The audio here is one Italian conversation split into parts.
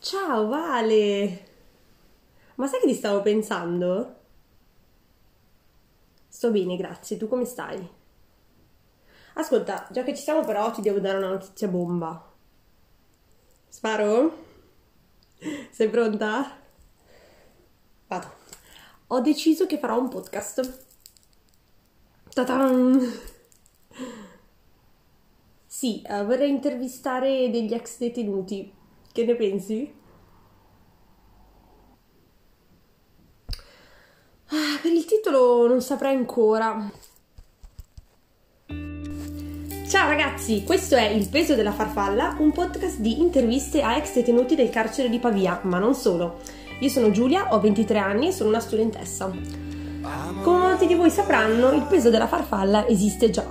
Ciao Vale! Ma sai che ti stavo pensando? Sto bene, grazie. Tu come stai? Ascolta, già che ci siamo però ti devo dare una notizia bomba. Sparo? Sei pronta? Vado. Ho deciso che farò un podcast. Ta-tan! Sì, eh, vorrei intervistare degli ex detenuti. Che ne pensi? Per il titolo non saprei ancora. Ciao ragazzi, questo è Il peso della farfalla, un podcast di interviste a ex detenuti del carcere di Pavia, ma non solo. Io sono Giulia, ho 23 anni e sono una studentessa. Come molti di voi sapranno, Il peso della farfalla esiste già.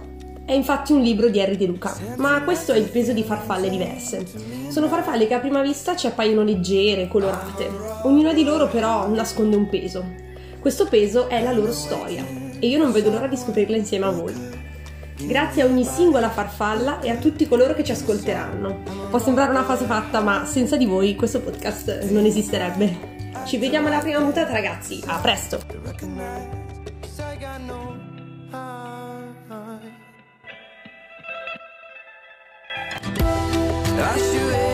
È infatti un libro di Harry De Luca, ma questo è il peso di farfalle diverse. Sono farfalle che a prima vista ci appaiono leggere, colorate. Ognuna di loro però nasconde un peso. Questo peso è la loro storia e io non vedo l'ora di scoprirla insieme a voi. Grazie a ogni singola farfalla e a tutti coloro che ci ascolteranno. Può sembrare una fase fatta, ma senza di voi questo podcast non esisterebbe. Ci vediamo alla prima mutata ragazzi, a presto! I should